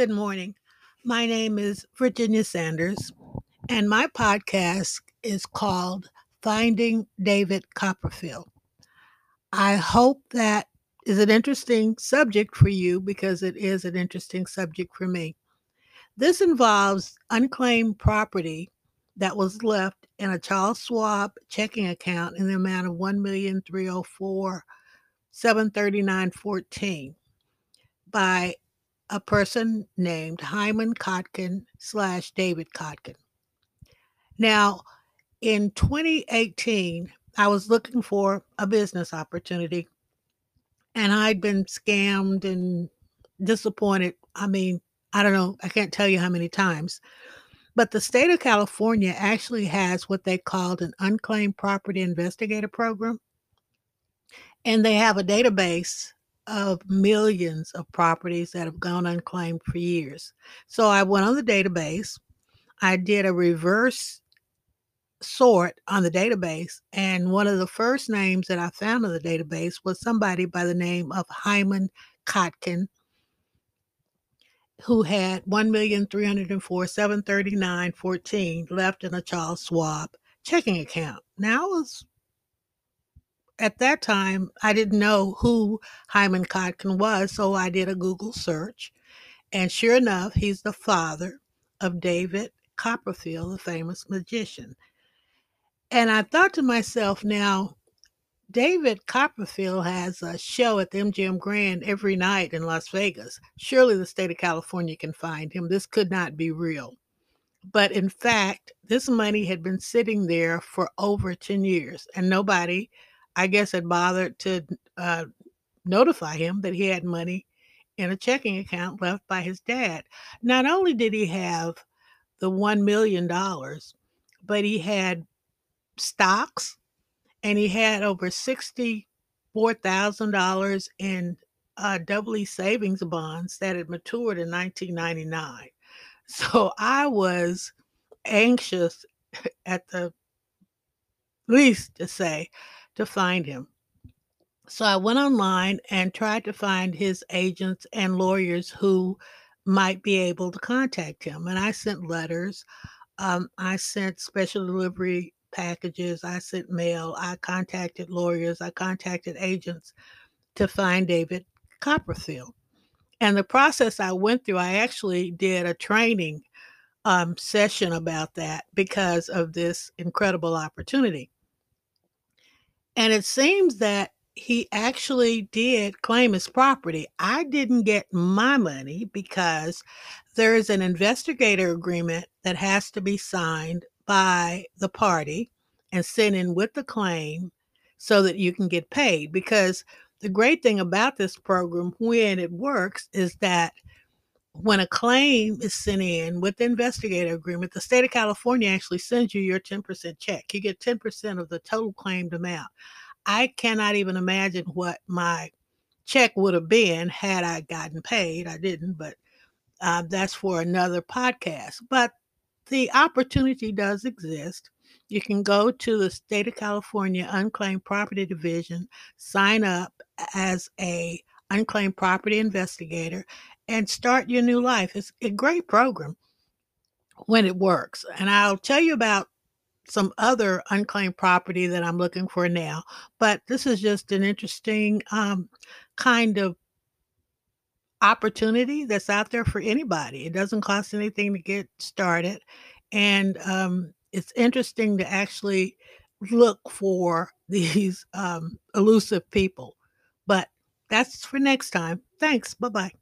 Good morning. My name is Virginia Sanders, and my podcast is called Finding David Copperfield. I hope that is an interesting subject for you because it is an interesting subject for me. This involves unclaimed property that was left in a Charles Schwab checking account in the amount of 1,304,739.14 by a person named Hyman Kotkin slash David Kotkin. Now, in 2018, I was looking for a business opportunity and I'd been scammed and disappointed. I mean, I don't know, I can't tell you how many times. But the state of California actually has what they called an unclaimed property investigator program. And they have a database of millions of properties that have gone unclaimed for years. So I went on the database, I did a reverse sort on the database, and one of the first names that I found in the database was somebody by the name of Hyman Kotkin, who had 1,304,739.14 left in a Charles Schwab checking account. Now I was at that time, I didn't know who Hyman Kotkin was, so I did a Google search. And sure enough, he's the father of David Copperfield, the famous magician. And I thought to myself, now, David Copperfield has a show at the MGM Grand every night in Las Vegas. Surely the state of California can find him. This could not be real. But in fact, this money had been sitting there for over 10 years and nobody I guess, had bothered to uh, notify him that he had money in a checking account left by his dad. Not only did he have the $1 million, but he had stocks and he had over $64,000 in uh, double E savings bonds that had matured in 1999. So I was anxious at the least to say to find him. So I went online and tried to find his agents and lawyers who might be able to contact him. And I sent letters, um, I sent special delivery packages, I sent mail, I contacted lawyers, I contacted agents to find David Copperfield. And the process I went through, I actually did a training um, session about that because of this incredible opportunity. And it seems that he actually did claim his property. I didn't get my money because there is an investigator agreement that has to be signed by the party and sent in with the claim so that you can get paid. Because the great thing about this program, when it works, is that when a claim is sent in with the investigator agreement, the state of California actually sends you your 10% check. You get 10% of the total claimed amount. I cannot even imagine what my check would have been had I gotten paid. I didn't, but uh, that's for another podcast. But the opportunity does exist. You can go to the state of California Unclaimed Property Division, sign up as a unclaimed property investigator, and start your new life. It's a great program when it works. And I'll tell you about some other unclaimed property that I'm looking for now. But this is just an interesting um, kind of opportunity that's out there for anybody. It doesn't cost anything to get started. And um, it's interesting to actually look for these um, elusive people. But that's for next time. Thanks. Bye bye.